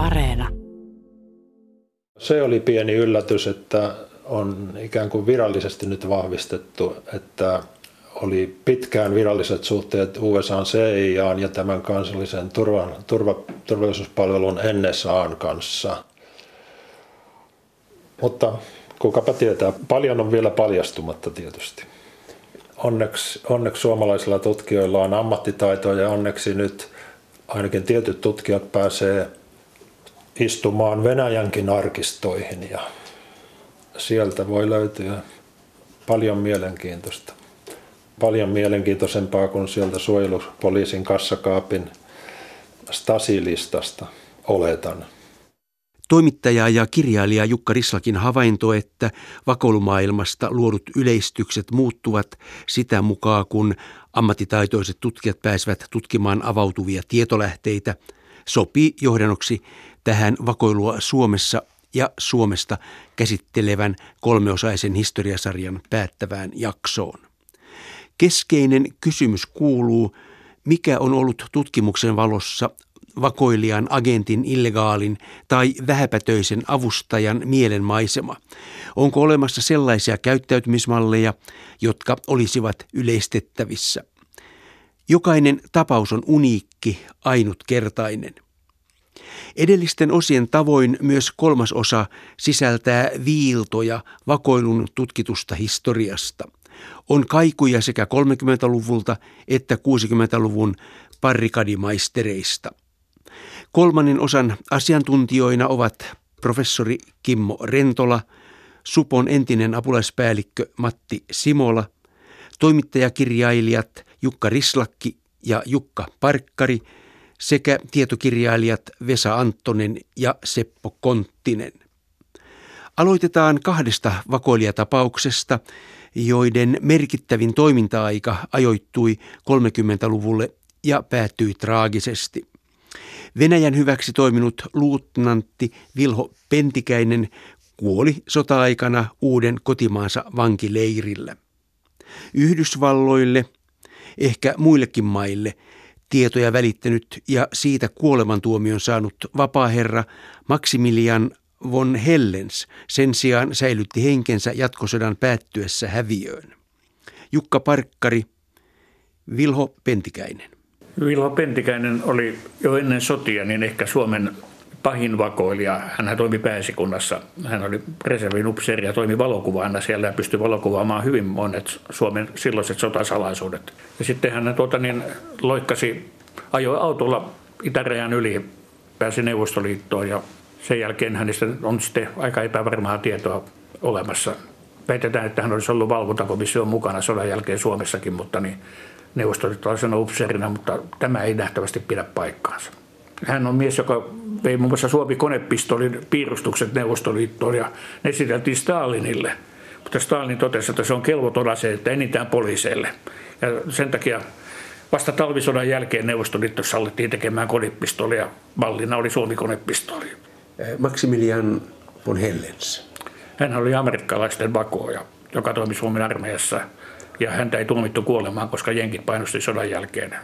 Areena. Se oli pieni yllätys, että on ikään kuin virallisesti nyt vahvistettu, että oli pitkään viralliset suhteet USA CIA ja tämän kansallisen turva, turva, turvallisuuspalvelun NSAn kanssa. Mutta kukapa tietää, paljon on vielä paljastumatta tietysti. Onneksi, onneksi suomalaisilla tutkijoilla on ammattitaitoa ja onneksi nyt ainakin tietyt tutkijat pääsee istumaan Venäjänkin arkistoihin ja sieltä voi löytyä paljon mielenkiintoista. Paljon mielenkiintoisempaa kuin sieltä suojelupoliisin kassakaapin Stasi-listasta, oletan. Toimittaja ja kirjailija Jukka Rislakin havainto, että vakoilumaailmasta luodut yleistykset muuttuvat sitä mukaan, kun ammattitaitoiset tutkijat pääsevät tutkimaan avautuvia tietolähteitä, sopii johdannoksi tähän vakoilua Suomessa ja Suomesta käsittelevän kolmeosaisen historiasarjan päättävään jaksoon. Keskeinen kysymys kuuluu, mikä on ollut tutkimuksen valossa vakoilijan, agentin, illegaalin tai vähäpätöisen avustajan mielenmaisema? Onko olemassa sellaisia käyttäytymismalleja, jotka olisivat yleistettävissä? Jokainen tapaus on uniikki, ainutkertainen. Edellisten osien tavoin myös kolmas osa sisältää viiltoja vakoilun tutkitusta historiasta. On kaikuja sekä 30-luvulta että 60-luvun parrikadimaistereista. Kolmannen osan asiantuntijoina ovat professori Kimmo Rentola, Supon entinen apulaispäällikkö Matti Simola, toimittajakirjailijat Jukka Rislakki ja Jukka Parkkari sekä tietokirjailijat Vesa Anttonen ja Seppo Konttinen. Aloitetaan kahdesta vakoilijatapauksesta, joiden merkittävin toiminta-aika ajoittui 30-luvulle ja päättyi traagisesti. Venäjän hyväksi toiminut luutnantti Vilho Pentikäinen kuoli sota-aikana uuden kotimaansa vankileirillä. Yhdysvalloille, ehkä muillekin maille, tietoja välittänyt ja siitä kuolemantuomion saanut vapaaherra Maximilian von Hellens sen sijaan säilytti henkensä jatkosodan päättyessä häviöön. Jukka Parkkari, Vilho Pentikäinen. Vilho Pentikäinen oli jo ennen sotia niin ehkä Suomen pahin vakoilija. Hän toimi pääsikunnassa. Hän oli reservin upseeri ja toimi valokuvaana siellä ja pystyi valokuvaamaan hyvin monet Suomen silloiset sotasalaisuudet. Ja sitten hän tuota, niin, loikkasi, ajoi autolla itärajan yli, pääsi Neuvostoliittoon ja sen jälkeen hänestä on sitten aika epävarmaa tietoa olemassa. Väitetään, että hän olisi ollut valvontakomission mukana sodan jälkeen Suomessakin, mutta niin neuvostoliittolaisena upseerina, mutta tämä ei nähtävästi pidä paikkaansa. Hän on mies, joka vei muun muassa Suomi konepistolin piirustukset Neuvostoliittoon ja ne esiteltiin Stalinille. Mutta Stalin totesi, että se on kelvoton ase, että enintään poliiseille. Ja sen takia vasta talvisodan jälkeen Neuvostoliitto sallittiin tekemään konepistolia. Mallina oli Suomi konepistoli. Eh, Maximilian von Hellens. Hän oli amerikkalaisten vakoja, joka toimi Suomen armeijassa. Ja häntä ei tuomittu kuolemaan, koska jenkit painosti sodan jälkeen.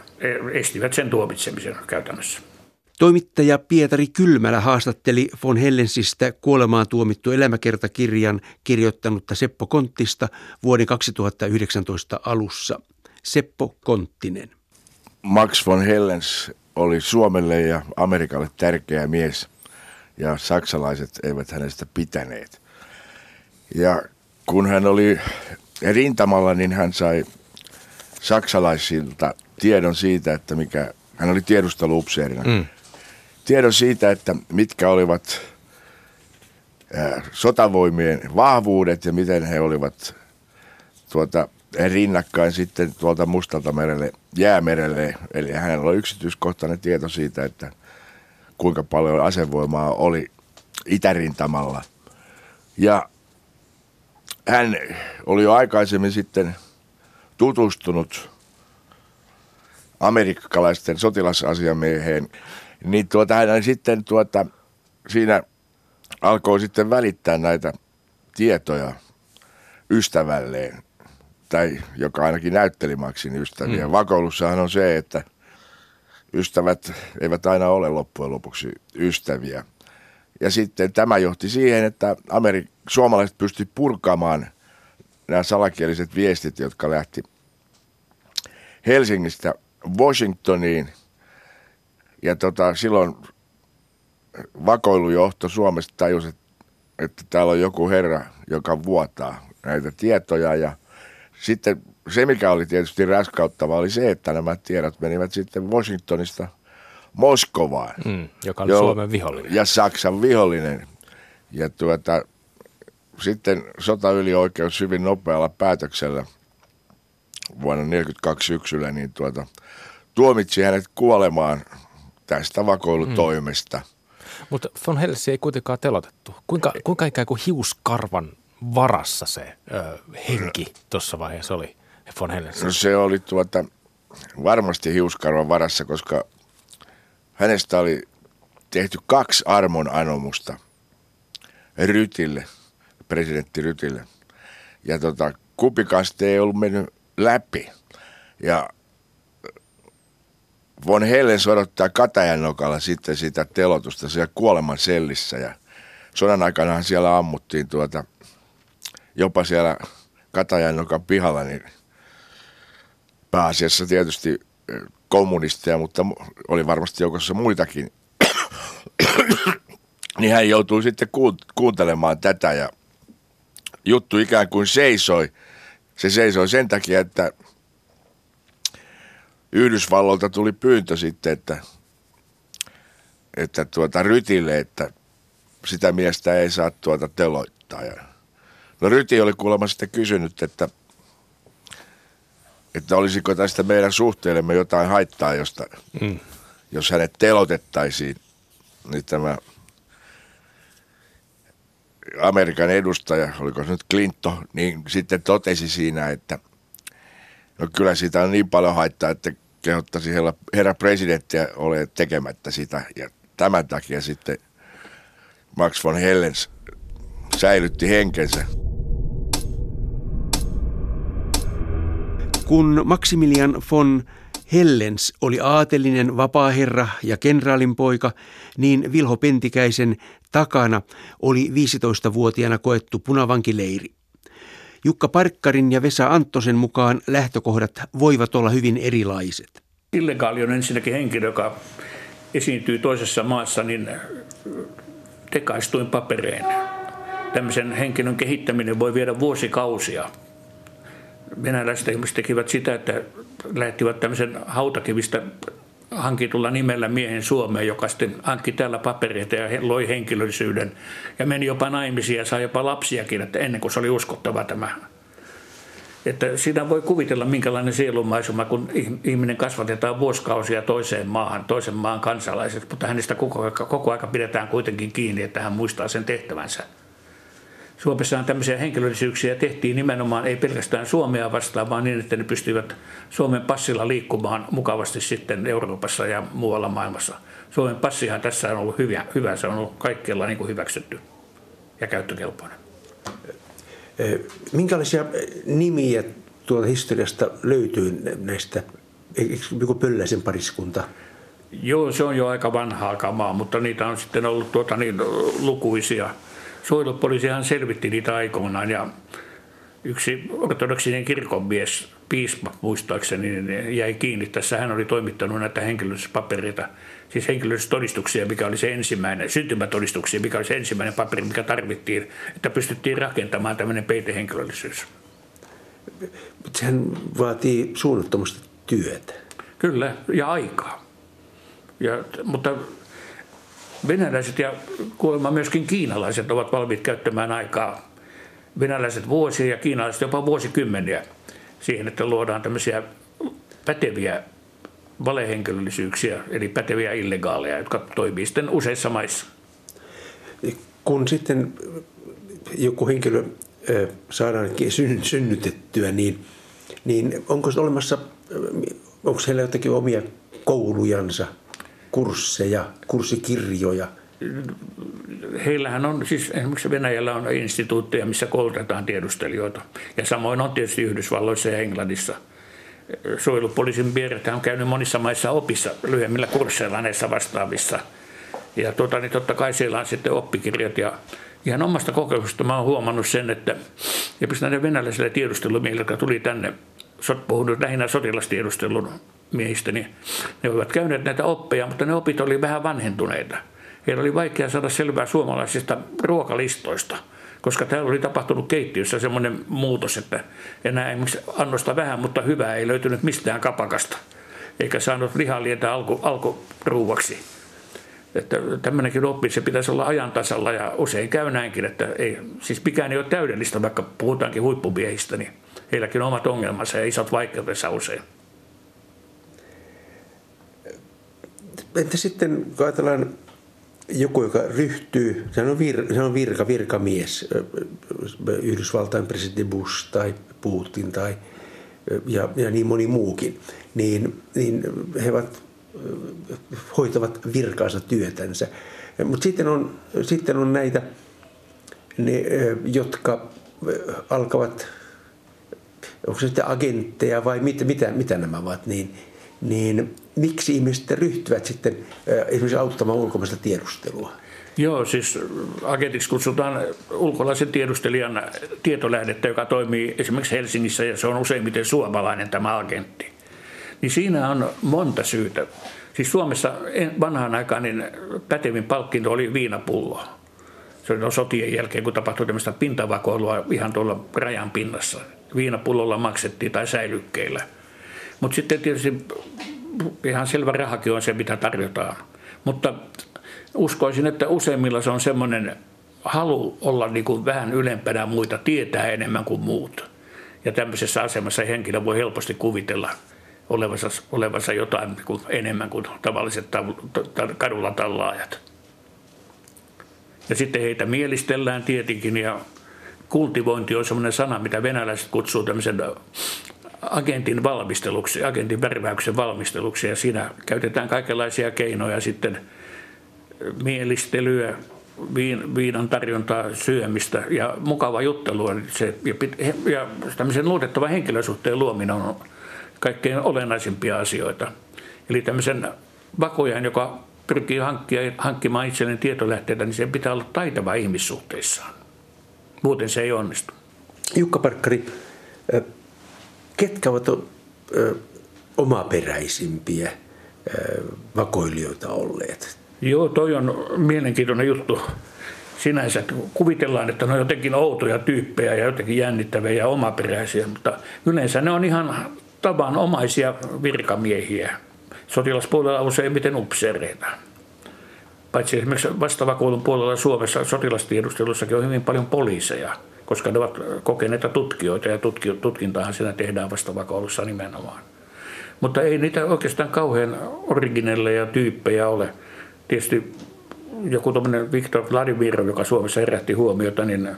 Estivät sen tuomitsemisen käytännössä. Toimittaja Pietari Kylmälä haastatteli von Hellensistä kuolemaan tuomittu elämäkertakirjan kirjoittanutta Seppo Konttista vuoden 2019 alussa. Seppo Konttinen. Max von Hellens oli Suomelle ja Amerikalle tärkeä mies ja saksalaiset eivät hänestä pitäneet. Ja kun hän oli rintamalla, niin hän sai saksalaisilta tiedon siitä, että mikä, hän oli tiedusteluupseerina. Mm tiedon siitä, että mitkä olivat sotavoimien vahvuudet ja miten he olivat tuota, rinnakkain sitten tuolta Mustalta merelle, jäämerelle. Eli hänellä oli yksityiskohtainen tieto siitä, että kuinka paljon asevoimaa oli itärintamalla. Ja hän oli jo aikaisemmin sitten tutustunut amerikkalaisten sotilasasiamieheen niin tuota, hän sitten tuota, siinä alkoi sitten välittää näitä tietoja ystävälleen, tai joka ainakin näytteli Maksin ystäviä. Mm. Vakoilussahan on se, että ystävät eivät aina ole loppujen lopuksi ystäviä. Ja sitten tämä johti siihen, että Amerik- suomalaiset pystyivät purkamaan nämä salakieliset viestit, jotka lähti Helsingistä Washingtoniin. Ja tota, silloin vakoilujohto Suomesta tajusi, että täällä on joku herra, joka vuotaa näitä tietoja. Ja sitten se, mikä oli tietysti raskauttava, oli se, että nämä tiedot menivät sitten Washingtonista Moskovaan. Mm, joka oli jo, Suomen vihollinen. Ja Saksan vihollinen. Ja tuota, sitten sotaylioikeus hyvin nopealla päätöksellä vuonna 1942 syksyllä niin tuota, tuomitsi hänet kuolemaan tästä vakoilutoimesta. Mm. Mutta von Helssi ei kuitenkaan telotettu. Kuinka, kuinka ikään kuin hiuskarvan varassa se ö, henki tuossa vaiheessa oli von Helssi? No se oli tuota, varmasti hiuskarvan varassa, koska hänestä oli tehty kaksi armon anomusta Rytille, presidentti Rytille. Ja tota, kupikaste ei ollut mennyt läpi. Ja Von Hellens odottaa Katajan nokalla sitten sitä telotusta siellä kuoleman sellissä. Ja sodan aikana siellä ammuttiin tuota, jopa siellä Katajan nokan pihalla, niin pääasiassa tietysti kommunisteja, mutta oli varmasti joukossa muitakin. niin hän joutui sitten kuuntelemaan tätä ja juttu ikään kuin seisoi. Se seisoi sen takia, että Yhdysvalloilta tuli pyyntö sitten, että, että tuota Rytille, että sitä miestä ei saa tuota teloittaa. Ja, no Ryti oli kuulemma sitten kysynyt, että, että olisiko tästä meidän suhteellemme jotain haittaa, josta, mm. jos hänet telotettaisiin. Niin tämä Amerikan edustaja, oliko se nyt Clinton, niin sitten totesi siinä, että no kyllä siitä on niin paljon haittaa, että kehottaisi herra, herra presidenttiä ole tekemättä sitä. Ja tämän takia sitten Max von Hellens säilytti henkensä. Kun Maximilian von Hellens oli aatelinen vapaaherra ja kenraalin poika, niin Vilho Pentikäisen takana oli 15-vuotiaana koettu punavankileiri. Jukka Parkkarin ja Vesa Anttosen mukaan lähtökohdat voivat olla hyvin erilaiset. Illegaali on ensinnäkin henkilö, joka esiintyy toisessa maassa, niin tekaistuin papereen. Tämmöisen henkilön kehittäminen voi viedä vuosikausia. Venäläiset ihmiset tekivät sitä, että lähettivät tämmöisen hautakivistä hankitulla nimellä miehen Suomeen, joka sitten hankki täällä papereita ja loi henkilöllisyyden. Ja meni jopa naimisiin ja sai jopa lapsiakin, että ennen kuin se oli uskottava tämä. Että siinä voi kuvitella, minkälainen sielumaisuma, kun ihminen kasvatetaan vuosikausia toiseen maahan, toisen maan kansalaiset, mutta hänestä koko, koko aika pidetään kuitenkin kiinni, että hän muistaa sen tehtävänsä. Suomessahan tämmöisiä henkilöllisyyksiä tehtiin nimenomaan ei pelkästään Suomea vastaan, vaan niin, että ne pystyivät Suomen passilla liikkumaan mukavasti sitten Euroopassa ja muualla maailmassa. Suomen passihan tässä on ollut hyvä, hyvä se on ollut kaikkialla niin kuin hyväksytty ja käyttökelpoinen. Minkälaisia nimiä tuolta historiasta löytyy näistä, joku Pölläisen pariskunta? Joo, se on jo aika vanhaa kamaa, mutta niitä on sitten ollut tuota niin, lukuisia – suojelupoliisihan selvitti niitä aikoinaan ja yksi ortodoksinen kirkonmies, piispa muistaakseni, niin jäi kiinni. Tässä hän oli toimittanut näitä henkilöllisyyspapereita, siis henkilöllisyystodistuksia, mikä oli se ensimmäinen, syntymätodistuksia, mikä oli se ensimmäinen paperi, mikä tarvittiin, että pystyttiin rakentamaan tämmöinen peitehenkilöllisyys. Mutta sehän vaatii suunnattomasti työtä. Kyllä, ja aikaa. Ja, mutta venäläiset ja kuulemma myöskin kiinalaiset ovat valmiit käyttämään aikaa. Venäläiset vuosia ja kiinalaiset jopa vuosikymmeniä siihen, että luodaan tämmöisiä päteviä valehenkilöllisyyksiä, eli päteviä illegaaleja, jotka toimii sitten useissa maissa. Kun sitten joku henkilö saadaan synnytettyä, niin, niin onko olemassa, onko heillä jotakin omia koulujansa, kursseja, kurssikirjoja? Heillähän on, siis esimerkiksi Venäjällä on instituutteja, missä koulutetaan tiedustelijoita. Ja samoin on tietysti Yhdysvalloissa ja Englannissa. suojelupoliisin Bierethän on käynyt monissa maissa opissa lyhyemmillä kursseilla näissä vastaavissa. Ja tuota, niin totta kai siellä on sitten oppikirjat ja ihan omasta kokemuksesta mä oon huomannut sen, että ja näiden venäläisille tiedustelumiehille, jotka tuli tänne, puhunut lähinnä sotilastiedustelun miehistä, niin ne olivat käyneet näitä oppeja, mutta ne opit oli vähän vanhentuneita. Heillä oli vaikea saada selvää suomalaisista ruokalistoista, koska täällä oli tapahtunut keittiössä semmoinen muutos, että enää esimerkiksi annosta vähän, mutta hyvää ei löytynyt mistään kapakasta, eikä saanut lihalietä alku, alkuruuvaksi. Että tämmöinenkin oppi, se pitäisi olla ajan tasalla ja usein käy näinkin, että ei, siis mikään ei ole täydellistä, vaikka puhutaankin huippumiehistä, niin heilläkin on omat ongelmansa ja isot vaikeutensa usein. Entä sitten, kun ajatellaan joku, joka ryhtyy, se on, vir, se on virka, virkamies, Yhdysvaltain presidentti Bush tai Putin tai ja, ja niin moni muukin, niin, niin he ovat, hoitavat virkaansa työtänsä. Mutta sitten on, sitten on näitä, ne, jotka alkavat, onko se sitten agentteja vai mit, mitä, mitä nämä ovat, niin, niin miksi ihmiset ryhtyvät sitten esimerkiksi auttamaan ulkomaista tiedustelua? Joo, siis agentiksi kutsutaan ulkolaisen tiedustelijan tietolähdettä, joka toimii esimerkiksi Helsingissä ja se on useimmiten suomalainen tämä agentti. Niin siinä on monta syytä. Siis Suomessa vanhaan aikaan niin pätevin palkkinto oli viinapullo. Se oli sotien jälkeen, kun tapahtui tämmöistä pintavakoilua ihan tuolla rajan pinnassa. Viinapullolla maksettiin tai säilykkeillä. Mutta sitten tietysti ihan selvä rahakin on se, mitä tarjotaan. Mutta uskoisin, että useimmilla se on semmoinen halu olla niin kuin vähän ylempänä muita, tietää enemmän kuin muut. Ja tämmöisessä asemassa henkilö voi helposti kuvitella olevansa, olevansa jotain niin kuin enemmän kuin tavalliset kadulla tallaajat. Ja sitten heitä mielistellään tietenkin ja kultivointi on semmoinen sana, mitä venäläiset kutsuu tämmöisen agentin valmisteluksi, agentin värväyksen valmisteluksi ja siinä käytetään kaikenlaisia keinoja sitten mielistelyä, viinan tarjontaa, syömistä ja mukava juttelu. Se, ja, ja tämmöisen luotettavan henkilösuhteen luominen on kaikkein olennaisimpia asioita. Eli tämmöisen vakojan, joka pyrkii hankkia, hankkimaan itselleen tietolähteitä, niin sen pitää olla taitava ihmissuhteissaan. Muuten se ei onnistu. Jukka Parkkari, ketkä ovat omaperäisimpiä vakoilijoita olleet? Joo, toi on mielenkiintoinen juttu sinänsä. Kuvitellaan, että ne on jotenkin outoja tyyppejä ja jotenkin jännittäviä ja omaperäisiä, mutta yleensä ne on ihan tavanomaisia virkamiehiä. Sotilaspuolella useimmiten upseereita. Paitsi esimerkiksi vastavakoulun puolella Suomessa sotilastiedustelussakin on hyvin paljon poliiseja – koska ne ovat kokeneita tutkijoita ja tutki, tutkintaahan siinä tehdään vasta vakoilussa nimenomaan. Mutta ei niitä oikeastaan kauhean originelleja tyyppejä ole. Tietysti joku tuommoinen Viktor Vladimir, joka Suomessa herätti huomiota, niin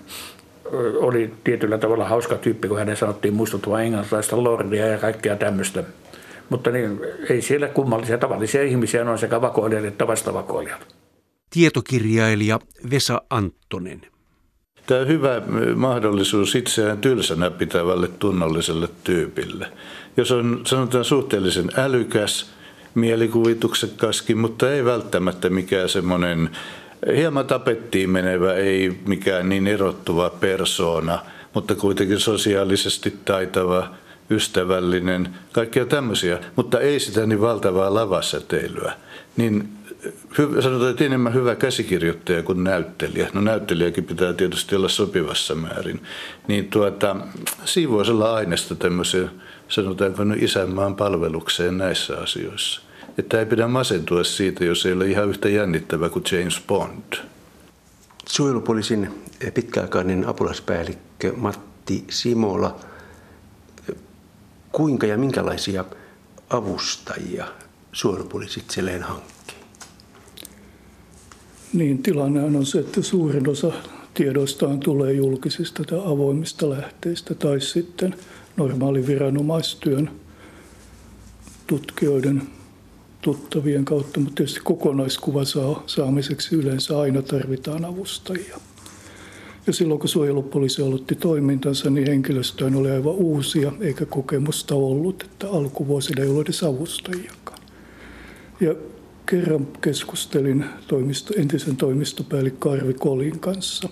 oli tietyllä tavalla hauska tyyppi, kun hänen sanottiin muistuttavan englantilaista lordia ja kaikkea tämmöistä. Mutta niin, ei siellä kummallisia tavallisia ihmisiä, on sekä vakoilijat että vastavakoilijat. Tietokirjailija Vesa Anttonen. Tämä hyvä mahdollisuus itseään tylsänä pitävälle tunnolliselle tyypille. Jos on sanotaan suhteellisen älykäs, mielikuvituksekkaskin, mutta ei välttämättä mikään semmoinen hieman tapettiin menevä, ei mikään niin erottuva persoona, mutta kuitenkin sosiaalisesti taitava, ystävällinen, kaikkia tämmöisiä, mutta ei sitä niin valtavaa lavasäteilyä. Niin sanotaan, että enemmän hyvä käsikirjoittaja kuin näyttelijä. No näyttelijäkin pitää tietysti olla sopivassa määrin. Niin tuota, olla aineesta tämmöiseen, sanotaanko nyt isänmaan palvelukseen näissä asioissa. Että ei pidä masentua siitä, jos ei ole ihan yhtä jännittävä kuin James Bond. Suojelupoliisin pitkäaikainen apulaispäällikkö Matti Simola. Kuinka ja minkälaisia avustajia suojelupoliisit itselleen hankkii? Niin tilanne on se, että suurin osa tiedoistaan tulee julkisista tai avoimista lähteistä tai sitten normaali viranomaistyön tutkijoiden tuttavien kautta, mutta tietysti kokonaiskuva saa, saamiseksi yleensä aina tarvitaan avustajia. Ja silloin kun suojelupoliisi aloitti toimintansa, niin henkilöstöön oli aivan uusia, eikä kokemusta ollut, että alkuvuosina ei ollut edes avustajiakaan. Ja kerran keskustelin toimisto, entisen toimistopäällikkö Arvi Kolin kanssa.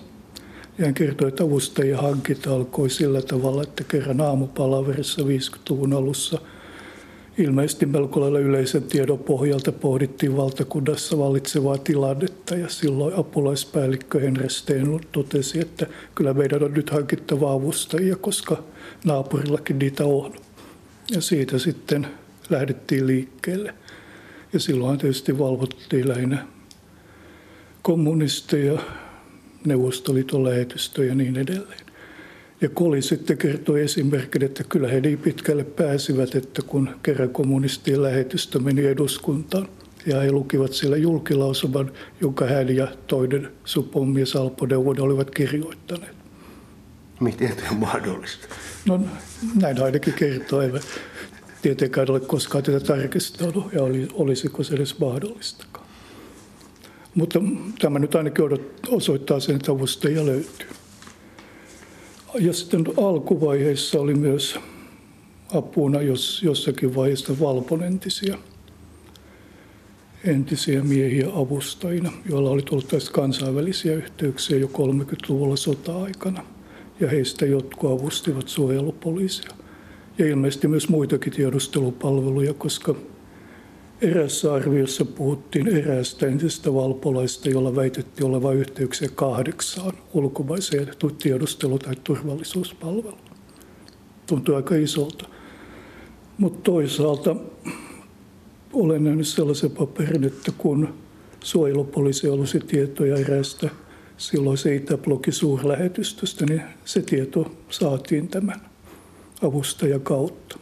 Ja hän kertoi, että avustajien hankinta alkoi sillä tavalla, että kerran aamupalaverissa 50-luvun alussa ilmeisesti melko lailla yleisen tiedon pohjalta pohdittiin valtakunnassa vallitsevaa tilannetta ja silloin apulaispäällikkö Henry Stenlund totesi, että kyllä meidän on nyt hankittava avustajia, koska naapurillakin niitä on. Ja siitä sitten lähdettiin liikkeelle. Ja silloin tietysti valvottiin lähinnä kommunisteja, Neuvostoliiton lähetystöjä ja niin edelleen. Ja Koli sitten kertoi esimerkin, että kyllä he niin pitkälle pääsivät, että kun kerran kommunistien lähetystö meni eduskuntaan ja he lukivat siellä julkilausuman, jonka hän ja toinen supomies Alpo Neuvonen olivat kirjoittaneet. Miten tämä on mahdollista? No näin ainakin kertoo. Tietenkään ole koskaan tätä tarkistanut ja oli, olisiko se edes mahdollistakaan. Mutta tämä nyt ainakin osoittaa sen, että avustajia löytyy. Ja sitten alkuvaiheessa oli myös apuna jos, jossakin vaiheessa valponentisia entisiä miehiä avustajina, joilla oli tullut tästä kansainvälisiä yhteyksiä jo 30-luvulla sota-aikana. Ja heistä jotkut avustivat suojelupoliisia. Ja ilmeisesti myös muitakin tiedustelupalveluja, koska Erässä arviossa puhuttiin eräästä entisestä valpolaista, jolla väitettiin olevan yhteyksiä kahdeksaan ulkomaiseen tiedustelu- tai turvallisuuspalveluun. Tuntuu aika isolta. Mutta toisaalta olen nähnyt sellaisen paperin, että kun suojelupoliisi olisi tietoja eräästä silloin se Itäblogin suurlähetystöstä, niin se tieto saatiin tämän avustajan kautta.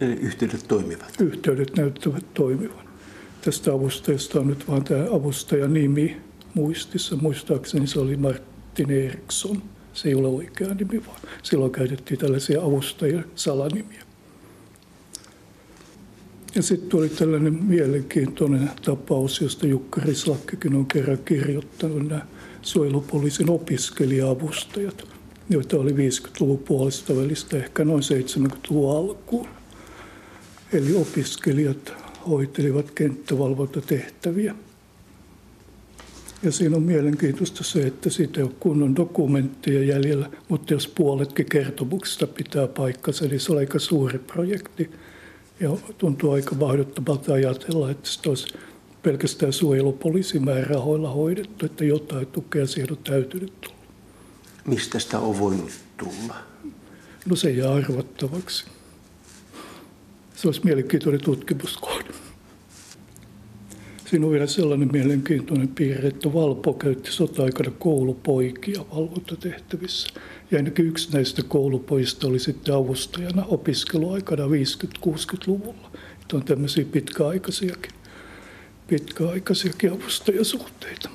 Eli yhteydet toimivat? Yhteydet näyttävät toimivan. Tästä avustajasta on nyt vain tämä avustajan nimi muistissa. Muistaakseni se oli Martin Eriksson. Se ei ole oikea nimi, vaan silloin käytettiin tällaisia avustajien salanimiä. Ja sitten tuli tällainen mielenkiintoinen tapaus, josta Jukka Rislakkikin on kerran kirjoittanut nämä suojelupoliisin opiskelija-avustajat, joita oli 50-luvun puolesta välistä ehkä noin 70-luvun alkuun. Eli opiskelijat hoitelivat kenttävalvontatehtäviä. Ja siinä on mielenkiintoista se, että siitä ei ole kunnon dokumentteja jäljellä, mutta jos puoletkin kertomuksesta pitää paikkansa, niin se on aika suuri projekti. Ja tuntuu aika mahdottomalta ajatella, että se olisi pelkästään suojelupoliisimäärärahoilla hoidettu, että jotain tukea siihen on täytynyt tulla. Mistä sitä on voinut tulla? No se jää arvattavaksi. Se olisi mielenkiintoinen tutkimuskohde. Siinä on vielä sellainen mielenkiintoinen piirre, että Valpo käytti sota-aikana koulupoikia valvontatehtävissä. Ja ainakin yksi näistä koulupojista oli sitten avustajana opiskeluaikana 50-60-luvulla. Että on tämmöisiä pitkäaikaisiakin, pitkäaikaisiakin avustajasuhteita.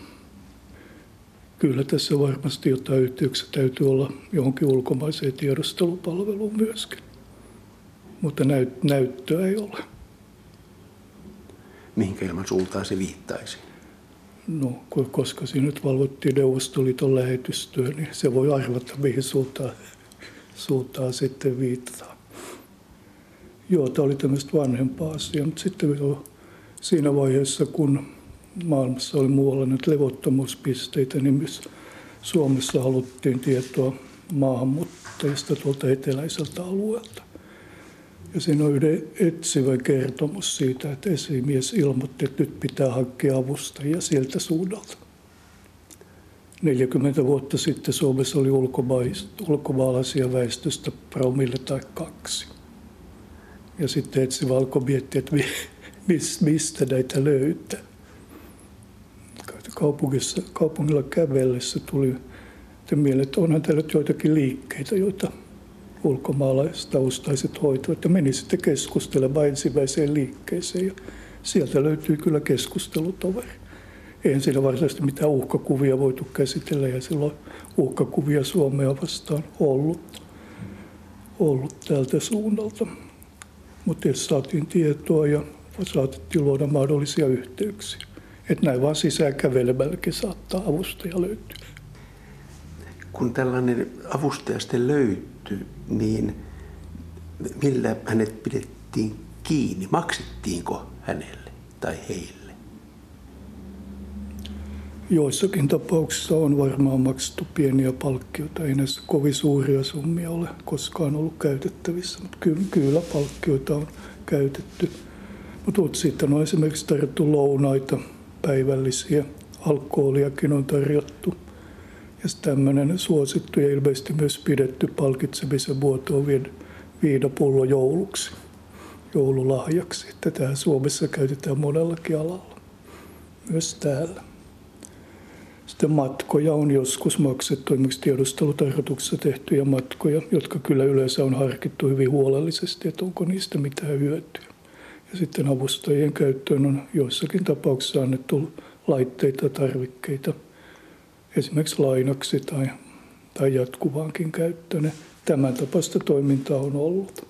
Kyllä tässä varmasti jotain yhteyksiä täytyy olla johonkin ulkomaiseen tiedostelupalveluun myöskin mutta näyt, näyttöä ei ole. Mihin ilman suuntaan se viittaisi? No, koska siinä nyt valvottiin Neuvostoliiton lähetystöä, niin se voi arvata, mihin suuntaan, suuntaan sitten viitataan. Joo, tämä oli tämmöistä vanhempaa asiaa, mutta sitten siinä vaiheessa, kun maailmassa oli muualla nyt levottomuuspisteitä, niin myös Suomessa haluttiin tietoa maahanmuuttajista tuolta eteläiseltä alueelta. Ja siinä on yhden etsivä kertomus siitä, että esimies ilmoitti, että nyt pitää hankkia avustajia sieltä suunnalta. 40 vuotta sitten Suomessa oli ulkomaalaisia väestöstä promille tai kaksi. Ja sitten etsivä alkoi miettiä, että mistä näitä löytää. Kaupungissa, kaupungilla kävellessä tuli mieleen, että onhan täällä joitakin liikkeitä, joita ulkomaalaistaustaiset hoituvat ja meni sitten keskustelemaan ensimmäiseen liikkeeseen ja sieltä löytyy kyllä keskustelutoveri. Eihän siinä varsinaisesti mitään uhkakuvia voitu käsitellä ja silloin uhkakuvia Suomea vastaan ollut, ollut tältä suunnalta. Mutta saatiin tietoa ja saatettiin luoda mahdollisia yhteyksiä. Että näin vaan sisään kävelemälläkin saattaa avustaja löytyä. kun tällainen avustaja sitten löytyi, niin millä hänet pidettiin kiinni? Maksettiinko hänelle tai heille? Joissakin tapauksissa on varmaan maksettu pieniä palkkioita. Ei näissä kovin suuria summia ole koskaan ollut käytettävissä, mutta kyllä, kyllä palkkioita on käytetty. Mutta sitten on esimerkiksi tarjottu lounaita, päivällisiä, alkoholiakin on tarjottu. Ja tämmöinen suosittu ja ilmeisesti myös pidetty palkitsemisen muoto on viinapullo jouluksi, joululahjaksi. Tätä Suomessa käytetään monellakin alalla, myös täällä. Sitten matkoja on joskus maksettu, esimerkiksi tiedustelutarkoituksessa tehtyjä matkoja, jotka kyllä yleensä on harkittu hyvin huolellisesti, että onko niistä mitään hyötyä. Ja sitten avustajien käyttöön on joissakin tapauksissa annettu laitteita, tarvikkeita, esimerkiksi lainaksi tai, tai jatkuvaankin käyttöön. Tämän tapaista toimintaa on ollut.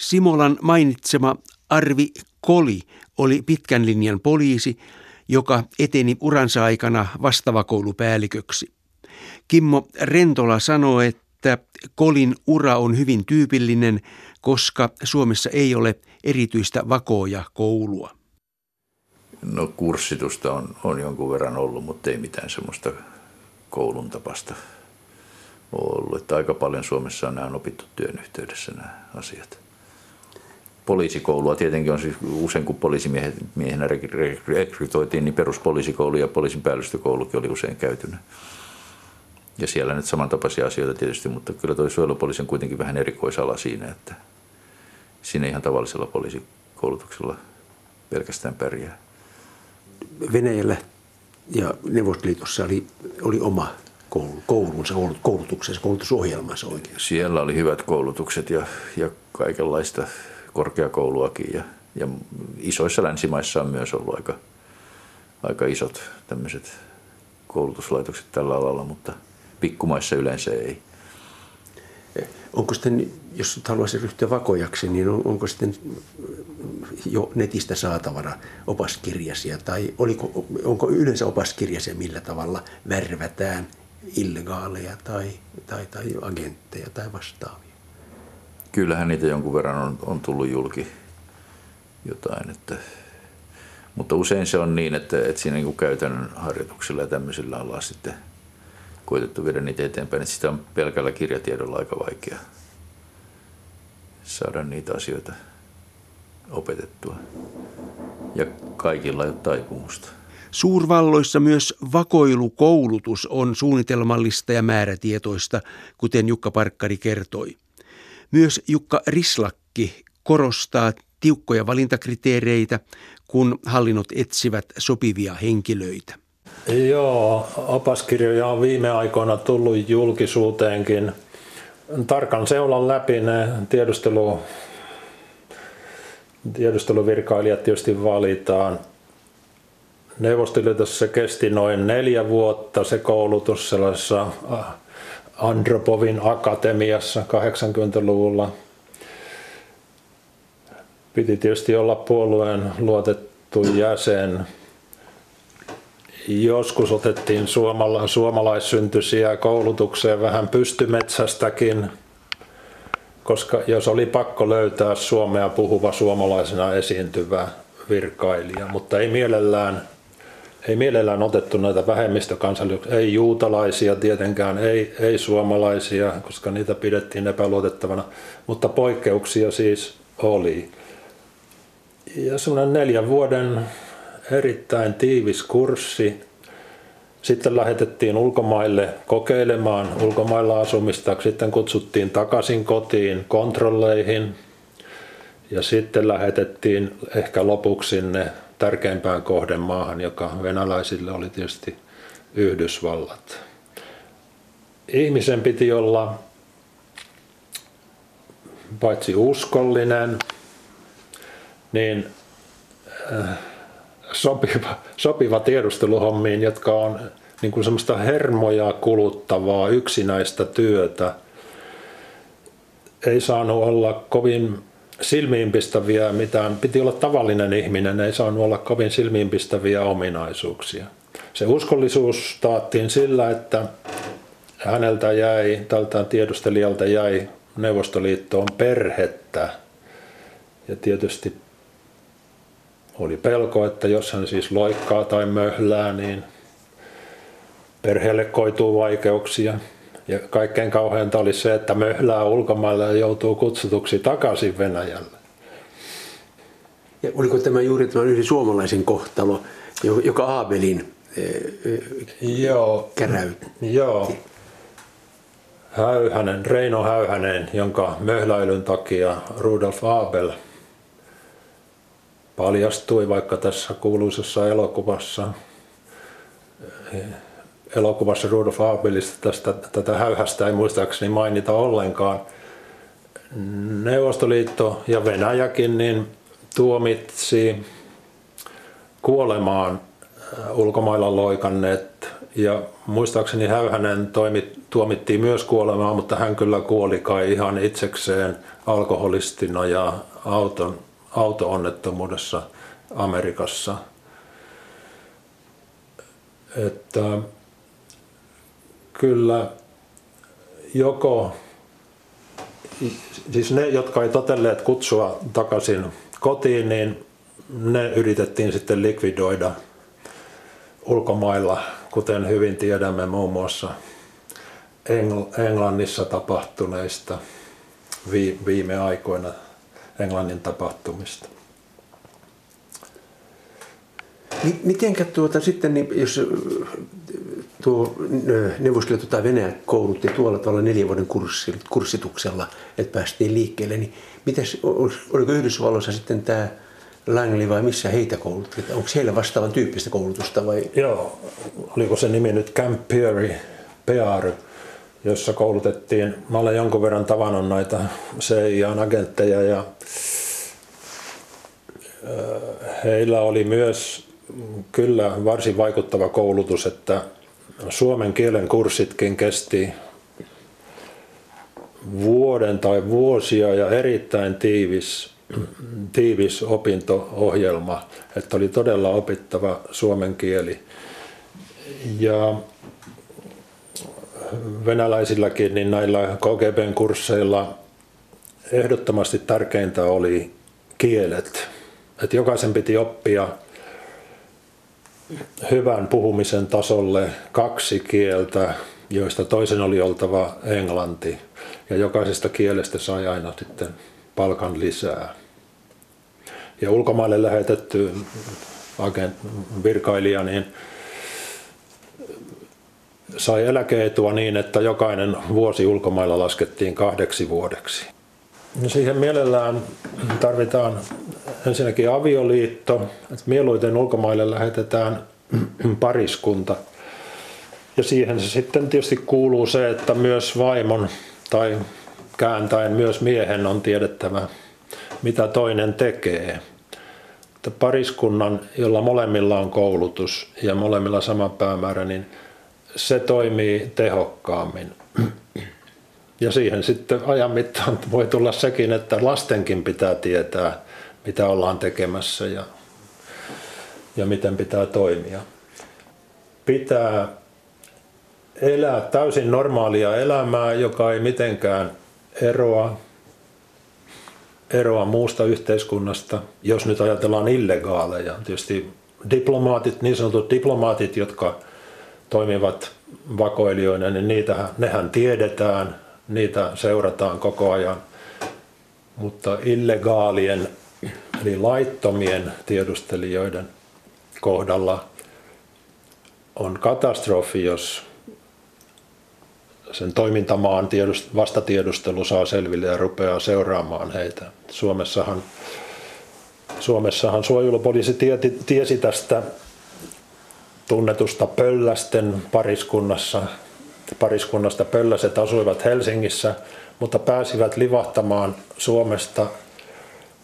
Simolan mainitsema Arvi Koli oli pitkän linjan poliisi, joka eteni uransa aikana vastavakoulupäälliköksi. Kimmo Rentola sanoi, että Kolin ura on hyvin tyypillinen, koska Suomessa ei ole erityistä vakoja koulua. No kurssitusta on, on jonkun verran ollut, mutta ei mitään semmoista koulun tapasta ollut. Että aika paljon Suomessa on nämä opittu työn yhteydessä nämä asiat poliisikoulua tietenkin on siis usein kun poliisimiehenä rekrytoitiin, niin peruspoliisikoulu ja poliisin päällystökoulukin oli usein käytynä. Ja siellä nyt samantapaisia asioita tietysti, mutta kyllä tuo suojelupoliisi on kuitenkin vähän erikoisala siinä, että siinä ihan tavallisella poliisikoulutuksella pelkästään pärjää. Venäjällä ja Neuvostoliitossa oli, oli oma koulunsa, koulutuksensa, koulutusohjelmansa oikein. Siellä oli hyvät koulutukset ja, ja kaikenlaista korkeakouluakin ja, ja isoissa länsimaissa on myös ollut aika, aika isot tämmöiset koulutuslaitokset tällä alalla, mutta pikkumaissa yleensä ei. Onko sitten, jos haluaisi ryhtyä vakojaksi, niin on, onko sitten jo netistä saatavana opaskirjasia tai oliko, onko yleensä opaskirjasia millä tavalla värvätään illegaaleja tai, tai, tai agentteja tai vastaavia? kyllähän niitä jonkun verran on, on tullut julki jotain. Että, mutta usein se on niin, että, että siinä niin käytännön harjoituksilla ja tämmöisillä ollaan sitten koitettu viedä niitä eteenpäin. Että sitä on pelkällä kirjatiedolla aika vaikea saada niitä asioita opetettua. Ja kaikilla ei ole taipumusta. Suurvalloissa myös vakoilukoulutus on suunnitelmallista ja määrätietoista, kuten Jukka Parkkari kertoi. Myös Jukka Rislakki korostaa tiukkoja valintakriteereitä, kun hallinnot etsivät sopivia henkilöitä. Joo, opaskirjoja on viime aikoina tullut julkisuuteenkin. Tarkan seulan läpi ne tiedustelu, tiedusteluvirkailijat tietysti valitaan. Neuvostoliitossa kesti noin neljä vuotta se koulutus sellaisessa Andropovin akatemiassa 80-luvulla. Piti tietysti olla puolueen luotettu jäsen. Joskus otettiin suomala, suomalaissyntyisiä koulutukseen vähän pystymetsästäkin, koska jos oli pakko löytää suomea puhuva suomalaisena esiintyvä virkailija, mutta ei mielellään ei mielellään otettu näitä vähemmistökansallisuuksia, ei juutalaisia tietenkään, ei, ei suomalaisia, koska niitä pidettiin epäluotettavana, mutta poikkeuksia siis oli. Ja semmoinen neljän vuoden erittäin tiivis kurssi. Sitten lähetettiin ulkomaille kokeilemaan ulkomailla asumista, sitten kutsuttiin takaisin kotiin kontrolleihin ja sitten lähetettiin ehkä lopuksi sinne tärkeimpään kohdemaahan, joka venäläisille oli tietysti Yhdysvallat. Ihmisen piti olla paitsi uskollinen, niin äh, sopiva, sopiva tiedusteluhommiin, jotka on niin kuin semmoista hermoja kuluttavaa yksinäistä työtä. Ei saanut olla kovin silmiinpistäviä mitään. Piti olla tavallinen ihminen, ei saanut olla kovin silmiinpistäviä ominaisuuksia. Se uskollisuus taattiin sillä, että häneltä jäi, tältä tiedustelijalta jäi Neuvostoliittoon perhettä. Ja tietysti oli pelko, että jos hän siis loikkaa tai möhlää, niin perheelle koituu vaikeuksia. Ja kaikkein kauheinta oli se, että möhlää ulkomailla ja joutuu kutsutuksi takaisin Venäjälle. Ja oliko tämä juuri tämä yhden suomalaisen kohtalo, joka Aabelin Joo, käräytti? Joo. Häyhänen, Reino Häyhänen, jonka möhläilyn takia Rudolf Abel paljastui vaikka tässä kuuluisessa elokuvassa elokuvassa Rudolf Abelista tästä, tätä häyhästä ei muistaakseni mainita ollenkaan. Neuvostoliitto ja Venäjäkin niin tuomitsi kuolemaan äh, ulkomailla loikanneet ja muistaakseni Häyhänen toimi, tuomittiin myös kuolemaan, mutta hän kyllä kuoli kai ihan itsekseen alkoholistina ja auton, auto-onnettomuudessa Amerikassa. Että kyllä joko, siis ne, jotka ei totelleet kutsua takaisin kotiin, niin ne yritettiin sitten likvidoida ulkomailla, kuten hyvin tiedämme muun muassa Englannissa tapahtuneista viime aikoina Englannin tapahtumista. Mitenkä tuota sitten, niin jos tuo Neuvostoliitto tai Venäjä koulutti tuolla tavalla neljän vuoden kurssituksella, että päästiin liikkeelle, niin mitäs, oliko Yhdysvalloissa sitten tämä Langley vai missä heitä koulutti? Onko heillä vastaavan tyyppistä koulutusta vai? Joo, oliko se nimi nyt Camp Peary, Peary, jossa koulutettiin, mä olen jonkun verran tavannut näitä CIA-agentteja ja heillä oli myös kyllä varsin vaikuttava koulutus, että suomen kielen kurssitkin kesti vuoden tai vuosia ja erittäin tiivis, tiivis opinto-ohjelma, että oli todella opittava suomen kieli. Ja venäläisilläkin, niin näillä KGBn kursseilla ehdottomasti tärkeintä oli kielet. Että jokaisen piti oppia hyvän puhumisen tasolle kaksi kieltä, joista toisen oli oltava englanti. Ja jokaisesta kielestä sai aina sitten palkan lisää. Ja ulkomaille lähetetty agent, virkailija niin sai eläkeetua niin, että jokainen vuosi ulkomailla laskettiin kahdeksi vuodeksi. Siihen mielellään tarvitaan ensinnäkin avioliitto, että mieluiten ulkomaille lähetetään pariskunta. Ja siihen se sitten tietysti kuuluu se, että myös vaimon tai kääntäen myös miehen on tiedettävä, mitä toinen tekee. Että pariskunnan, jolla molemmilla on koulutus ja molemmilla sama päämäärä, niin se toimii tehokkaammin. Ja siihen sitten ajan mittaan voi tulla sekin, että lastenkin pitää tietää, mitä ollaan tekemässä ja, ja miten pitää toimia. Pitää elää täysin normaalia elämää, joka ei mitenkään eroa, eroa muusta yhteiskunnasta. Jos nyt ajatellaan illegaaleja, tietysti diplomaatit, niin sanotut diplomaatit, jotka toimivat vakoilijoina, niin niitä, nehän tiedetään, niitä seurataan koko ajan. Mutta illegaalien eli laittomien tiedustelijoiden kohdalla on katastrofi, jos sen toimintamaan tiedust, vastatiedustelu saa selville ja rupeaa seuraamaan heitä. Suomessahan, Suomessahan suojelupoliisi tiesi tästä tunnetusta Pöllästen pariskunnassa. Pariskunnasta Pölläset asuivat Helsingissä, mutta pääsivät livahtamaan Suomesta,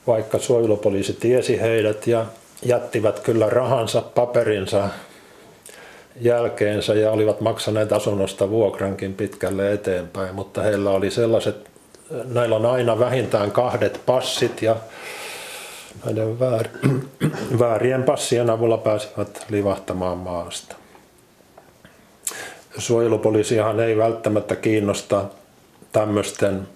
vaikka suojelupoliisi tiesi heidät ja jättivät kyllä rahansa, paperinsa jälkeensä ja olivat maksaneet asunnosta vuokrankin pitkälle eteenpäin, mutta heillä oli sellaiset näillä on aina vähintään kahdet passit ja näiden väär, väärien passien avulla pääsivät livahtamaan maasta. Suojelupoliisihan ei välttämättä kiinnosta tämmöisten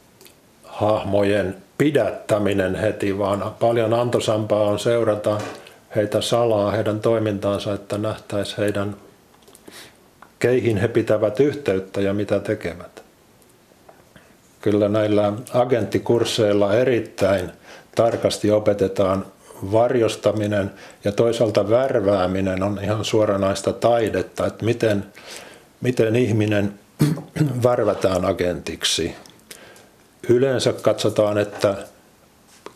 hahmojen pidättäminen heti, vaan paljon antosampaa on seurata heitä salaa, heidän toimintaansa, että nähtäisi heidän, keihin he pitävät yhteyttä ja mitä tekevät. Kyllä näillä agenttikursseilla erittäin tarkasti opetetaan varjostaminen ja toisaalta värvääminen on ihan suoranaista taidetta, että miten, miten ihminen värvätään agentiksi. Yleensä katsotaan, että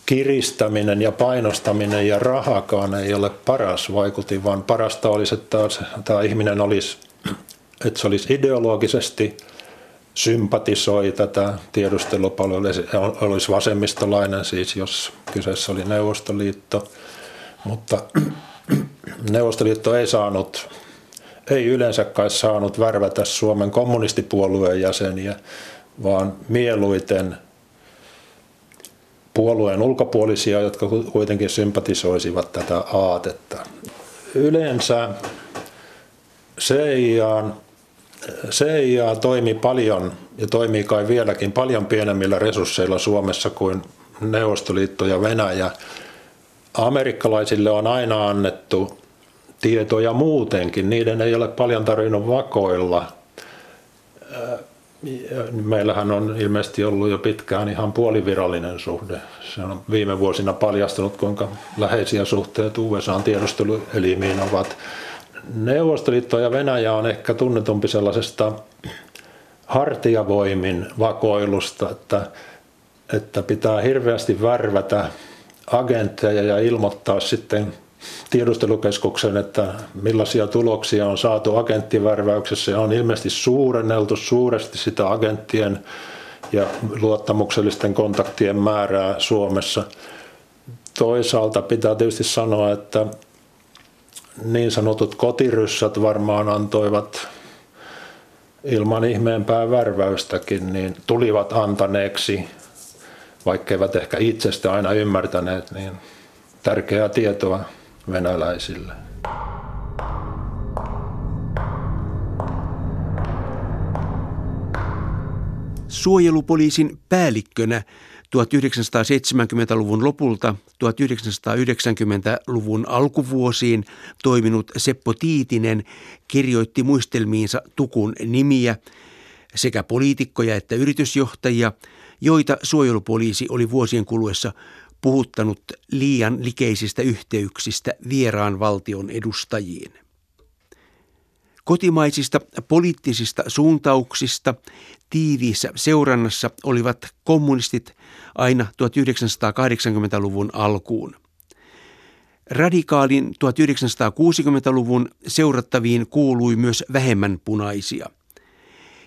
kiristäminen ja painostaminen ja rahakaan ei ole paras vaikutin, vaan parasta olisi, että tämä ihminen olisi, että se olisi ideologisesti sympatisoi tätä tiedustelupalvelua, olisi vasemmistolainen siis, jos kyseessä oli Neuvostoliitto, mutta Neuvostoliitto ei saanut, ei yleensä kai saanut värvätä Suomen kommunistipuolueen jäseniä, vaan mieluiten puolueen ulkopuolisia, jotka kuitenkin sympatisoisivat tätä aatetta. Yleensä CIA, CIA toimi paljon ja toimii kai vieläkin paljon pienemmillä resursseilla Suomessa kuin Neuvostoliitto ja Venäjä. Amerikkalaisille on aina annettu tietoja muutenkin, niiden ei ole paljon tarvinnut vakoilla meillähän on ilmeisesti ollut jo pitkään ihan puolivirallinen suhde. Se on viime vuosina paljastunut, kuinka läheisiä suhteet USAn tiedusteluelimiin ovat. Neuvostoliitto ja Venäjä on ehkä tunnetumpi sellaisesta hartiavoimin vakoilusta, että, että pitää hirveästi värvätä agentteja ja ilmoittaa sitten tiedustelukeskuksen, että millaisia tuloksia on saatu agenttivärväyksessä ja on ilmeisesti suurenneltu suuresti sitä agenttien ja luottamuksellisten kontaktien määrää Suomessa. Toisaalta pitää tietysti sanoa, että niin sanotut kotiryssät varmaan antoivat ilman ihmeenpää värväystäkin, niin tulivat antaneeksi, vaikkeivat ehkä itsestä aina ymmärtäneet, niin tärkeää tietoa venäläisille. Suojelupoliisin päällikkönä 1970-luvun lopulta 1990-luvun alkuvuosiin toiminut Seppo Tiitinen kirjoitti muistelmiinsa tukun nimiä sekä poliitikkoja että yritysjohtajia, joita suojelupoliisi oli vuosien kuluessa puhuttanut liian likeisistä yhteyksistä vieraan valtion edustajiin. Kotimaisista poliittisista suuntauksista tiiviissä seurannassa olivat kommunistit aina 1980-luvun alkuun. Radikaalin 1960-luvun seurattaviin kuului myös vähemmän punaisia.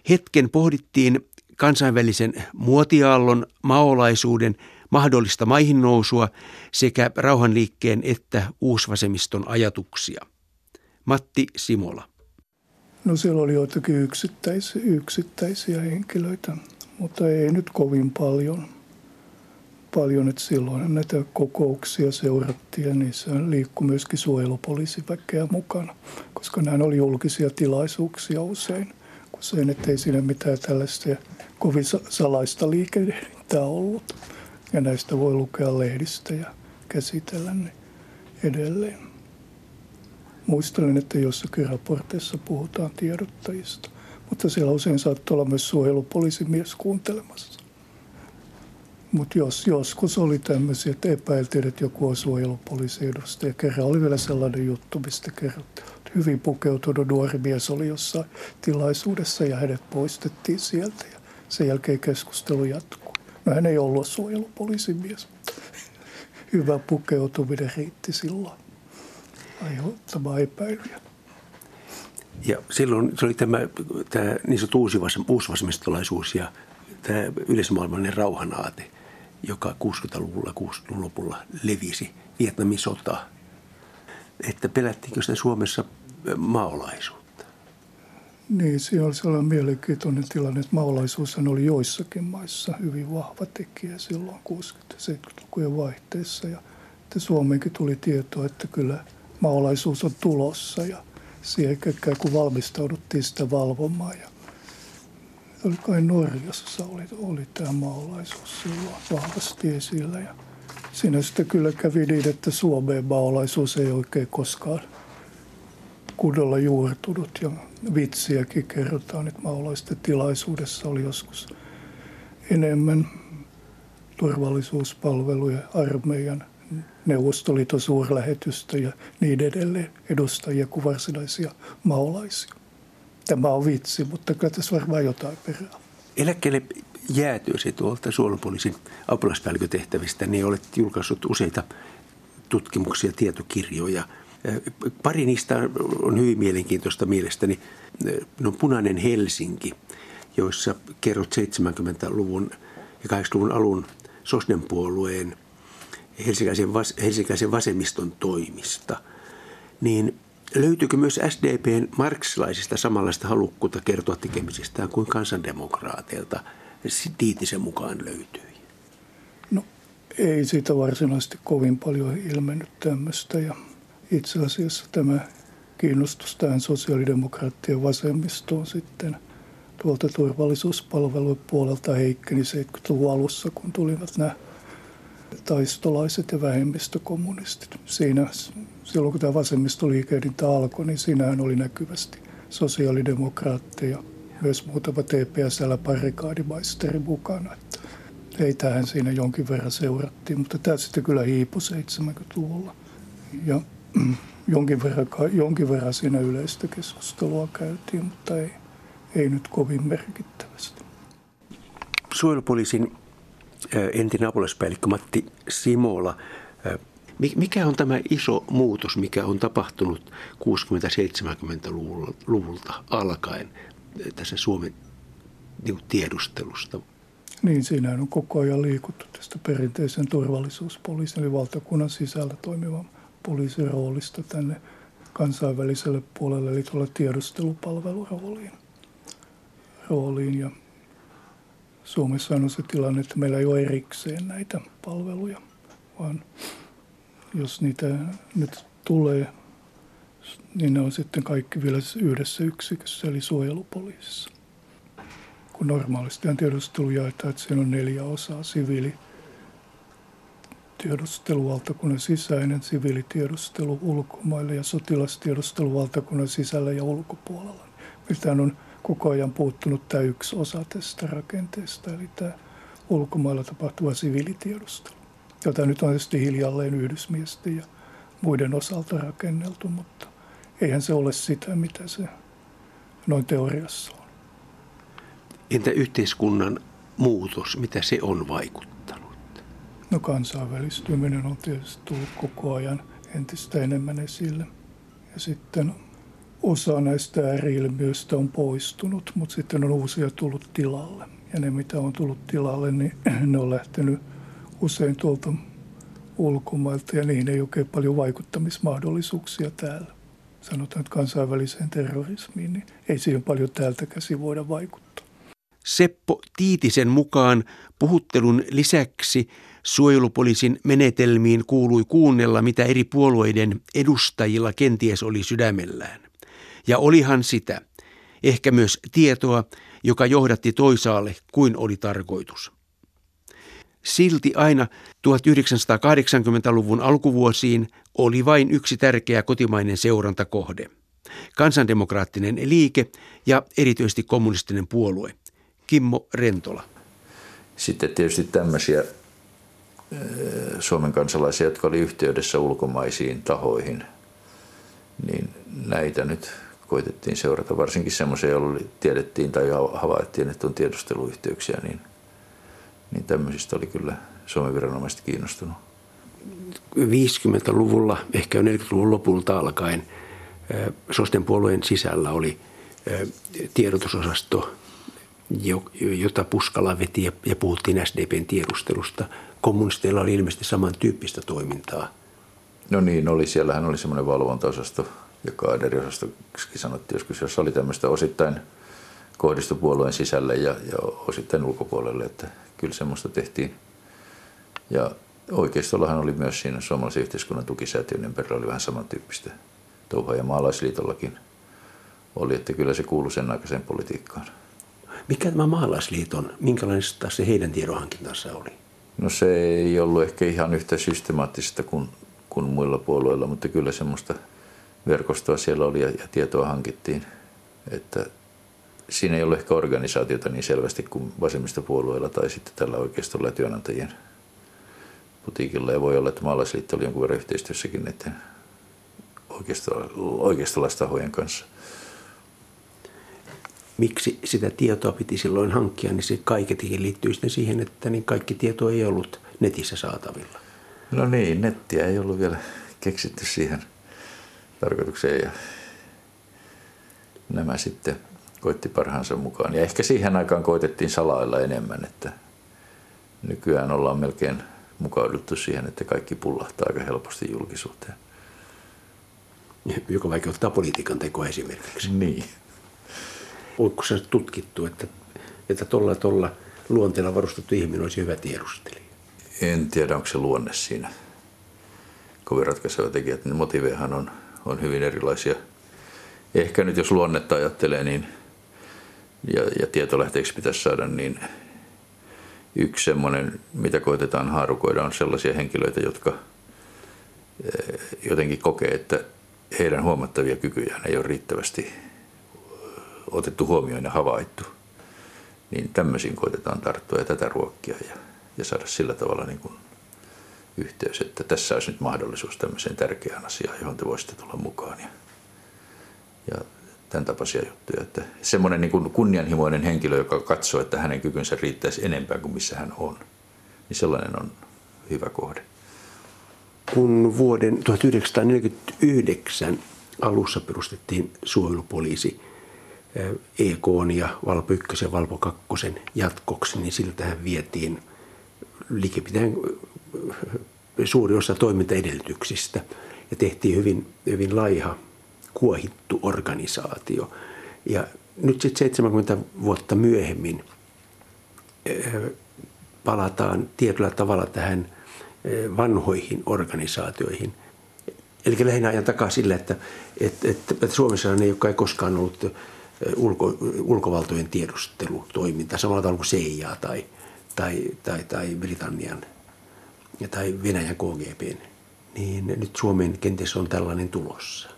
Hetken pohdittiin kansainvälisen muotiaallon, maolaisuuden mahdollista maihin nousua sekä rauhanliikkeen että uusvasemmiston ajatuksia. Matti Simola. No siellä oli joitakin yksittäisiä, yksittäisiä henkilöitä, mutta ei nyt kovin paljon. Paljon, että silloin näitä kokouksia seurattiin ja niissä liikkui myöskin suojelupoliisiväkeä mukana, koska nämä oli julkisia tilaisuuksia usein. Usein, ettei siinä mitään tällaista kovin salaista liikehdintää ollut ja näistä voi lukea lehdistä ja käsitellä ne edelleen. Muistelen, että jossakin raporteissa puhutaan tiedottajista, mutta siellä usein saattaa olla myös suojelupoliisimies kuuntelemassa. Mutta jos joskus oli tämmöisiä, että epäiltiin, että joku on suojelupoliisiedustaja. Kerran oli vielä sellainen juttu, mistä kerrottiin. Hyvin pukeutunut nuori mies oli jossain tilaisuudessa ja hänet poistettiin sieltä. Ja sen jälkeen keskustelu jatkuu. No hän ei ollut suojelupoliisimies, mutta hyvä pukeutuminen riitti silloin aiheuttamaan epäilyjä. Ja silloin se oli tämä, tämä niin sanottu uusvasemmistolaisuus ja tämä yleismaailmallinen rauhanaate, joka 60-luvulla, 60-luvun lopulla levisi Vietnamin sota. Että pelättiinkö sitä Suomessa maolaisuutta? Niin, siinä oli sellainen mielenkiintoinen tilanne, että maalaisuus oli joissakin maissa hyvin vahva tekijä silloin 60-70-lukujen vaihteessa. Ja että Suomeenkin tuli tietoa, että kyllä maalaisuus on tulossa ja siihen ikään kuin valmistauduttiin sitä valvomaan. Ja oli kai Norjassa oli, oli tämä maalaisuus silloin vahvasti esillä. Ja siinä sitten kyllä kävi niin, että Suomeen maalaisuus ei oikein koskaan kunnolla juurtunut ja vitsiäkin kerrotaan, että maalaisten tilaisuudessa oli joskus enemmän turvallisuuspalveluja, armeijan, Neuvostoliiton suurlähetystä ja niin edelleen edustajia kuin varsinaisia maolaisia. Tämä on vitsi, mutta kyllä tässä varmaan jotain perää. Eläkkeelle jäätyösi tuolta suojelupoliisin apulaispäällikötehtävistä, niin olet julkaissut useita tutkimuksia, tietokirjoja. Pari niistä on hyvin mielenkiintoista mielestäni. No Punainen Helsinki, joissa kerrot 70-luvun ja 80-luvun alun Sosnen puolueen helsinkäisen, vas, helsinkäisen vasemmiston toimista. Niin löytyykö myös SDPn marksilaisista samanlaista halukkuutta kertoa tekemisistään kuin kansandemokraateilta Tiitisen mukaan löytyi? No ei siitä varsinaisesti kovin paljon ilmennyt tämmöistä ja itse asiassa tämä kiinnostus tähän sosiaalidemokraattien vasemmistoon sitten tuolta turvallisuuspalvelujen puolelta heikkeni 70-luvun alussa, kun tulivat nämä taistolaiset ja vähemmistökommunistit. Siinä, silloin kun tämä vasemmistoliikehdintä alkoi, niin siinähän oli näkyvästi sosiaalidemokraatteja, myös muutama TPSL-parikaadimaisteri mukana. Että heitähän siinä jonkin verran seurattiin, mutta tämä sitten kyllä hiipui 70-luvulla. Ja jonkin verran, jonkin verran siinä yleistä keskustelua käytiin, mutta ei, ei nyt kovin merkittävästi. Suojelupoliisin entinen apulaispäällikkö Matti Simola. Mikä on tämä iso muutos, mikä on tapahtunut 60-70-luvulta alkaen tässä Suomen niin tiedustelusta? Niin, siinä on koko ajan liikuttu tästä perinteisen turvallisuuspoliisin eli valtakunnan sisällä toimivan poliisin roolista tänne kansainväliselle puolelle, eli tuolla tiedustelupalvelurooliin. Rooliin. Ja Suomessa on se tilanne, että meillä ei ole erikseen näitä palveluja, vaan jos niitä nyt tulee, niin ne on sitten kaikki vielä yhdessä yksikössä, eli suojelupoliisissa. Kun normaalisti tiedustelu jaetaan, että siinä on neljä osaa, siviili, tiedusteluvaltakunnan sisäinen, siviilitiedustelu ulkomaille ja sotilastiedusteluvaltakunnan sisällä ja ulkopuolella. Meiltä on koko ajan puuttunut tämä yksi osa tästä rakenteesta, eli tämä ulkomailla tapahtuva siviilitiedustelu, jota nyt on tietysti hiljalleen yhdysmiesten ja muiden osalta rakenneltu, mutta eihän se ole sitä, mitä se noin teoriassa on. Entä yhteiskunnan muutos, mitä se on vaikuttanut? No kansainvälistyminen on tietysti tullut koko ajan entistä enemmän esille. Ja sitten osa näistä ääriilmiöistä on poistunut, mutta sitten on uusia tullut tilalle. Ja ne, mitä on tullut tilalle, niin ne on lähtenyt usein tuolta ulkomailta ja niihin ei oikein paljon vaikuttamismahdollisuuksia täällä. Sanotaan, että kansainväliseen terrorismiin, niin ei siihen paljon täältä käsi voida vaikuttaa. Seppo Tiitisen mukaan puhuttelun lisäksi suojelupoliisin menetelmiin kuului kuunnella, mitä eri puolueiden edustajilla kenties oli sydämellään. Ja olihan sitä, ehkä myös tietoa, joka johdatti toisaalle kuin oli tarkoitus. Silti aina 1980-luvun alkuvuosiin oli vain yksi tärkeä kotimainen seurantakohde. Kansandemokraattinen liike ja erityisesti kommunistinen puolue. Kimmo Rentola. Sitten tietysti tämmöisiä Suomen kansalaisia, jotka oli yhteydessä ulkomaisiin tahoihin, niin näitä nyt koitettiin seurata, varsinkin semmoisia, joilla tiedettiin tai havaittiin, että on tiedusteluyhteyksiä, niin, niin tämmöisistä oli kyllä Suomen viranomaiset kiinnostunut. 50-luvulla, ehkä 40-luvun lopulta alkaen, Sosten puolueen sisällä oli tiedotusosasto, jota Puskala veti ja puhuttiin SDPn tiedustelusta. Kommunisteilla oli ilmeisesti samantyyppistä toimintaa. No niin, oli. Siellähän oli semmoinen valvontaosasto joka Aderiosastoksi sanottiin joskus, jos oli tämmöistä osittain kohdistupuolueen sisälle ja, ja osittain ulkopuolelle, että kyllä semmoista tehtiin. Ja oikeistollahan oli myös siinä suomalaisen yhteiskunnan tukisäätiön ympärillä oli vähän samantyyppistä touhua ja maalaisliitollakin oli, että kyllä se kuului sen aikaiseen politiikkaan. Mikä tämä maalaisliiton, minkälaista se heidän tiedonhankintansa oli? No se ei ollut ehkä ihan yhtä systemaattista kuin, kuin muilla puolueilla, mutta kyllä semmoista verkostoa siellä oli ja, ja tietoa hankittiin. Että siinä ei ollut ehkä organisaatiota niin selvästi kuin vasemmistopuolueilla tai sitten tällä oikeistolla ja työnantajien putiikilla. Ja voi olla, että maalaisliitto oli jonkun verran yhteistyössäkin näiden oikeistolaistahojen kanssa. Miksi sitä tietoa piti silloin hankkia, niin se kaiketikin liittyy sitten siihen, että niin kaikki tieto ei ollut netissä saatavilla. No niin, nettiä ei ollut vielä keksitty siihen tarkoitukseen ja nämä sitten koitti parhaansa mukaan. Ja ehkä siihen aikaan koitettiin salailla enemmän, että nykyään ollaan melkein mukauduttu siihen, että kaikki pullahtaa aika helposti julkisuuteen. Joka vaikeuttaa politiikan tekoa esimerkiksi. Niin. Onko se tutkittu, että, että tuolla tuolla luonteella varustettu ihminen olisi hyvä tiedustelija? En tiedä, onko se luonne siinä kovin ratkaiseva tekijä. Että motivejahan on, on hyvin erilaisia. Ehkä nyt jos luonnetta ajattelee, niin ja, ja tietolähteeksi pitäisi saada, niin yksi semmoinen, mitä koitetaan haarukoida, on sellaisia henkilöitä, jotka eh, jotenkin kokee, että heidän huomattavia kykyjään ei ole riittävästi otettu huomioon ja havaittu. Niin tämmöisiin koitetaan tarttua ja tätä ruokkia ja, ja saada sillä tavalla niin kuin yhteys, että tässä olisi nyt mahdollisuus tämmöiseen tärkeään asiaan, johon te voisitte tulla mukaan. Ja, ja tämän tapaisia juttuja. Että semmoinen niin kuin kunnianhimoinen henkilö, joka katsoo, että hänen kykynsä riittäisi enempää kuin missä hän on, niin sellainen on hyvä kohde. Kun vuoden 1949 alussa perustettiin suojelupoliisi EK ja Valpo 1 ja Valpo 2 jatkoksi, niin siltähän vietiin likipitäen suuri osa toimintaedellytyksistä ja tehtiin hyvin, hyvin laiha kuohittu organisaatio. Ja nyt sitten 70 vuotta myöhemmin eh, palataan tietyllä tavalla tähän eh, vanhoihin organisaatioihin. Eli lähinnä ajan takaa sillä, että, että, että, Suomessa ei ole koskaan ollut eh, ulko, ulkovaltojen tiedustelutoiminta samalla tavalla kuin CIA tai, tai, tai, tai Britannian tai Venäjän KGB. Niin nyt Suomeen kenties on tällainen tulossa.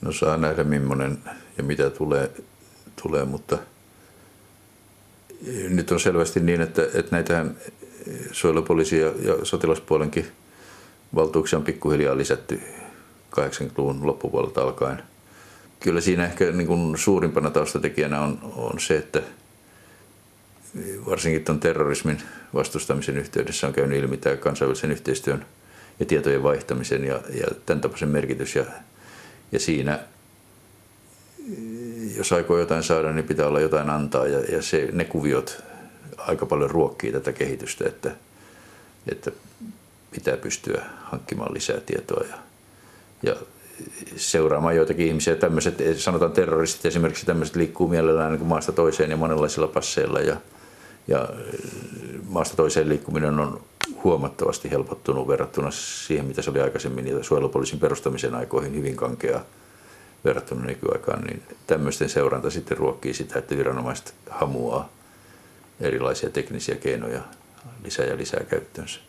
No saa nähdä millainen ja mitä tulee, tulee mutta nyt on selvästi niin, että, että suojelupoliisi ja, ja sotilaspuolenkin valtuuksia on pikkuhiljaa lisätty 80-luvun loppupuolelta alkaen. Kyllä siinä ehkä niin kuin suurimpana taustatekijänä on, on se, että varsinkin tuon terrorismin vastustamisen yhteydessä on käynyt ilmi tämä kansainvälisen yhteistyön ja tietojen vaihtamisen ja, ja tämän tapaisen merkitys. Ja ja siinä, jos aikoo jotain saada, niin pitää olla jotain antaa. Ja, ja se, ne kuviot aika paljon ruokkii tätä kehitystä, että, että pitää pystyä hankkimaan lisää tietoa ja, ja seuraamaan joitakin ihmisiä. Tämmöiset, sanotaan terroristit esimerkiksi, tämmöiset liikkuu mielellään niin kuin maasta toiseen ja monenlaisilla passeilla. Ja, ja maasta toiseen liikkuminen on huomattavasti helpottunut verrattuna siihen, mitä se oli aikaisemmin, ja suojelupoliisin perustamisen aikoihin hyvin kankea verrattuna nykyaikaan, niin tämmöisten seuranta sitten ruokkii sitä, että viranomaiset hamuaa erilaisia teknisiä keinoja lisää ja lisää käyttöönsä.